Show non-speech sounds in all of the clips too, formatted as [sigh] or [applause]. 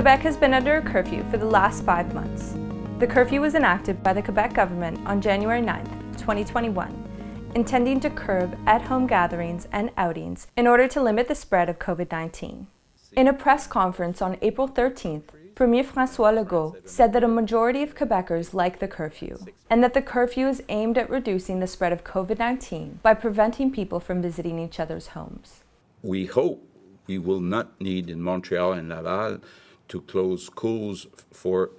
Quebec has been under a curfew for the last five months. The curfew was enacted by the Quebec government on January 9, 2021, intending to curb at home gatherings and outings in order to limit the spread of COVID 19. In a press conference on April 13th, Premier Francois Legault said that a majority of Quebecers like the curfew, and that the curfew is aimed at reducing the spread of COVID 19 by preventing people from visiting each other's homes. We hope we will not need in Montreal and Laval to close schools for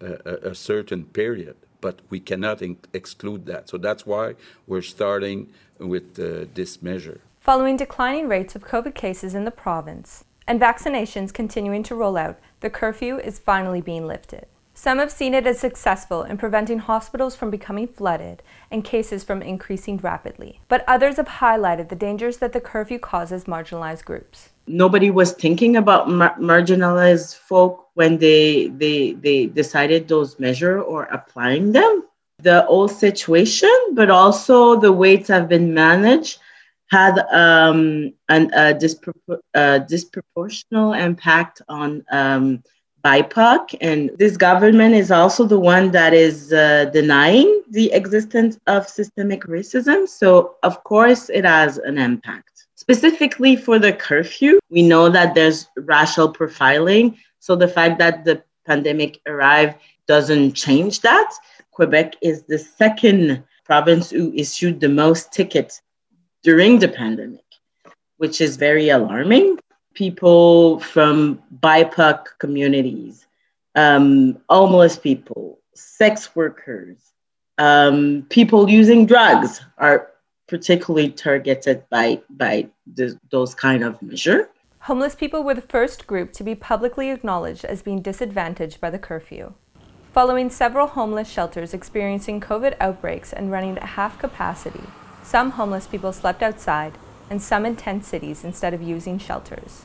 a, a certain period, but we cannot exclude that. So that's why we're starting with uh, this measure. Following declining rates of COVID cases in the province and vaccinations continuing to roll out, the curfew is finally being lifted. Some have seen it as successful in preventing hospitals from becoming flooded and cases from increasing rapidly. But others have highlighted the dangers that the curfew causes marginalized groups. Nobody was thinking about mar- marginalized folk when they, they, they decided those measures or applying them. The old situation, but also the weights have been managed had um, an, a, dispropor- a disproportional impact on um, BIPOC. And this government is also the one that is uh, denying the existence of systemic racism. So, of course, it has an impact. Specifically for the curfew, we know that there's racial profiling. So, the fact that the pandemic arrived doesn't change that. Quebec is the second province who issued the most tickets during the pandemic, which is very alarming. People from BIPOC communities, um, homeless people, sex workers, um, people using drugs are particularly targeted by, by those kind of measure. Homeless people were the first group to be publicly acknowledged as being disadvantaged by the curfew. Following several homeless shelters experiencing COVID outbreaks and running at half capacity, some homeless people slept outside, and some in tent cities instead of using shelters.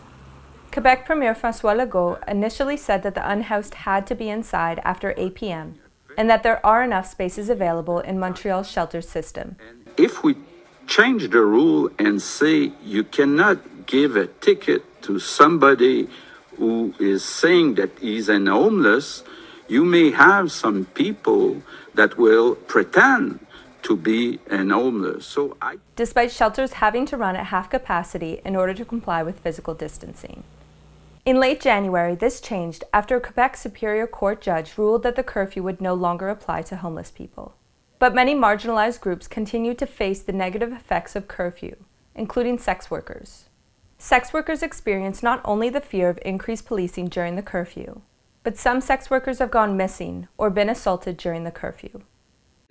Quebec Premier Francois Legault initially said that the unhoused had to be inside after 8 p.m. and that there are enough spaces available in Montreal's shelter system. If we change the rule and say you cannot give a ticket to somebody who is saying that he's an homeless, you may have some people that will pretend to be an homeless. So I despite shelters having to run at half capacity in order to comply with physical distancing. In late January, this changed after a Quebec Superior Court judge ruled that the curfew would no longer apply to homeless people. But many marginalized groups continue to face the negative effects of curfew, including sex workers. Sex workers experience not only the fear of increased policing during the curfew, but some sex workers have gone missing or been assaulted during the curfew.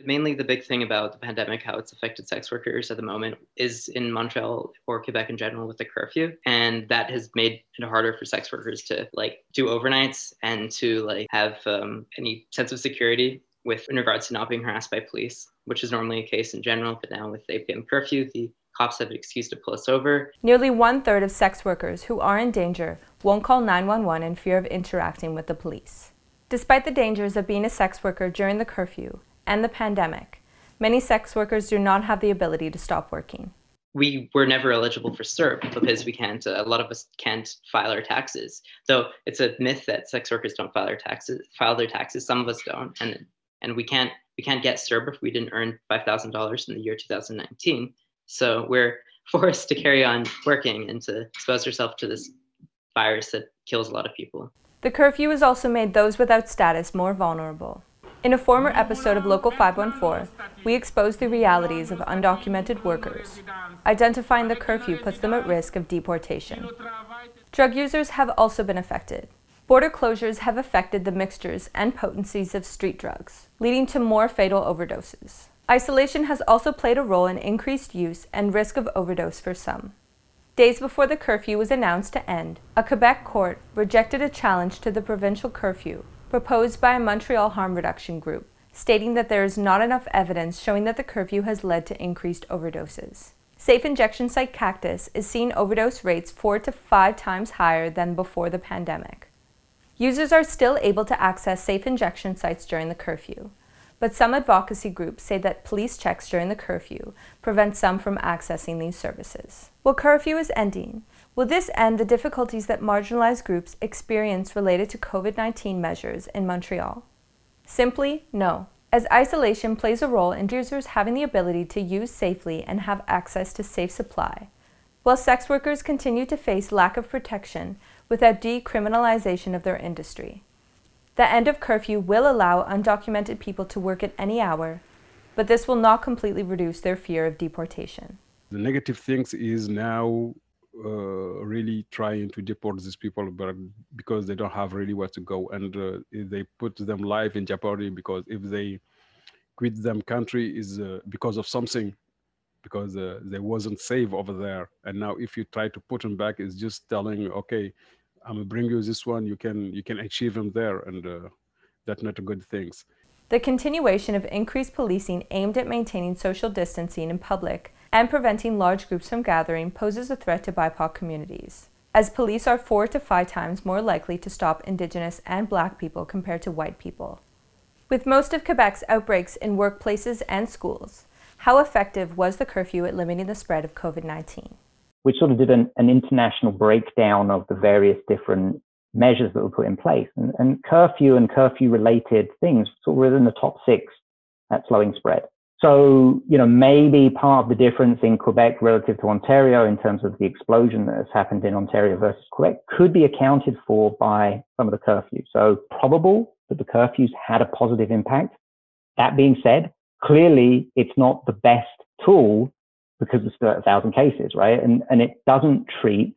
Mainly, the big thing about the pandemic, how it's affected sex workers at the moment, is in Montreal or Quebec in general with the curfew, and that has made it harder for sex workers to like do overnights and to like have um, any sense of security with in regards to not being harassed by police, which is normally a case in general. But now with the 8 p.m. curfew, the cops have an excuse to pull us over. Nearly one third of sex workers who are in danger won't call 911 in fear of interacting with the police. Despite the dangers of being a sex worker during the curfew, and the pandemic, many sex workers do not have the ability to stop working. We were never eligible for CERB because we can't, uh, a lot of us can't file our taxes. Though it's a myth that sex workers don't file their taxes, file their taxes. Some of us don't. And, and we can't, we can't get CERB if we didn't earn $5,000 in the year 2019. So we're [laughs] forced to carry on working and to expose ourselves to this virus that kills a lot of people. The curfew has also made those without status more vulnerable. In a former episode of Local 514, we exposed the realities of undocumented workers. Identifying the curfew puts them at risk of deportation. Drug users have also been affected. Border closures have affected the mixtures and potencies of street drugs, leading to more fatal overdoses. Isolation has also played a role in increased use and risk of overdose for some. Days before the curfew was announced to end, a Quebec court rejected a challenge to the provincial curfew proposed by a Montreal harm reduction group, stating that there is not enough evidence showing that the curfew has led to increased overdoses. Safe injection site Cactus is seeing overdose rates four to five times higher than before the pandemic. Users are still able to access safe injection sites during the curfew, but some advocacy groups say that police checks during the curfew prevent some from accessing these services. While curfew is ending, Will this end the difficulties that marginalized groups experience related to COVID 19 measures in Montreal? Simply, no, as isolation plays a role in users having the ability to use safely and have access to safe supply, while sex workers continue to face lack of protection without decriminalization of their industry. The end of curfew will allow undocumented people to work at any hour, but this will not completely reduce their fear of deportation. The negative things is now uh, really trying to deport these people, but because they don't have really where to go, and uh, they put them life in jeopardy because if they quit them country is uh, because of something, because uh, they wasn't safe over there, and now if you try to put them back, it's just telling, okay, I'm gonna bring you this one, you can you can achieve them there, and uh, that's not a good things. The continuation of increased policing aimed at maintaining social distancing in public and preventing large groups from gathering poses a threat to BIPOC communities, as police are four to five times more likely to stop Indigenous and Black people compared to white people. With most of Quebec's outbreaks in workplaces and schools, how effective was the curfew at limiting the spread of COVID 19? We sort of did an, an, international breakdown of the various different measures that were put in place. And, and curfew and curfew related things sort of were in the top six at slowing spread. So, you know, maybe part of the difference in Quebec relative to Ontario in terms of the explosion that has happened in Ontario versus Quebec could be accounted for by some of the curfews. So probable that the curfews had a positive impact. That being said, clearly it's not the best tool because still a thousand cases, right? And, and it doesn't treat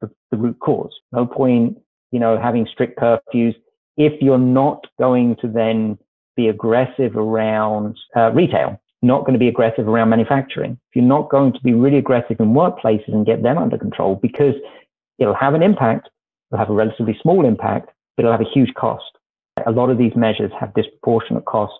the, the root cause. No point, you know, having strict curfews if you're not going to then be aggressive around uh, retail, not going to be aggressive around manufacturing. If you're not going to be really aggressive in workplaces and get them under control, because it'll have an impact, it'll have a relatively small impact, but it'll have a huge cost. A lot of these measures have disproportionate cost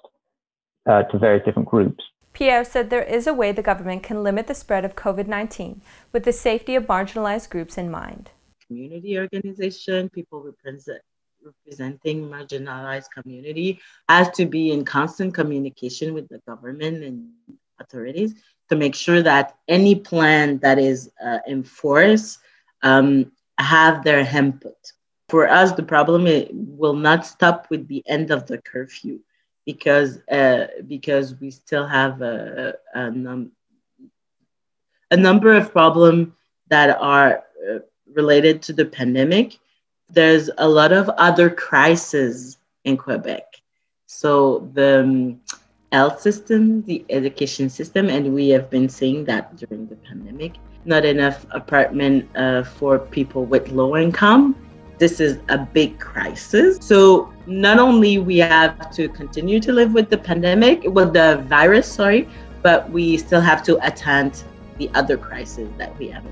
uh, to various different groups. Pierre said there is a way the government can limit the spread of COVID 19 with the safety of marginalized groups in mind. Community organization, people represent, representing marginalized community has to be in constant communication with the government and authorities to make sure that any plan that is uh, enforced um, have their input. For us, the problem will not stop with the end of the curfew because uh, because we still have a, a, num- a number of problems that are uh, related to the pandemic there's a lot of other crises in Quebec. So the um, health system, the education system, and we have been seeing that during the pandemic. Not enough apartment uh, for people with low income. This is a big crisis. So not only we have to continue to live with the pandemic, with the virus, sorry, but we still have to attend the other crises that we have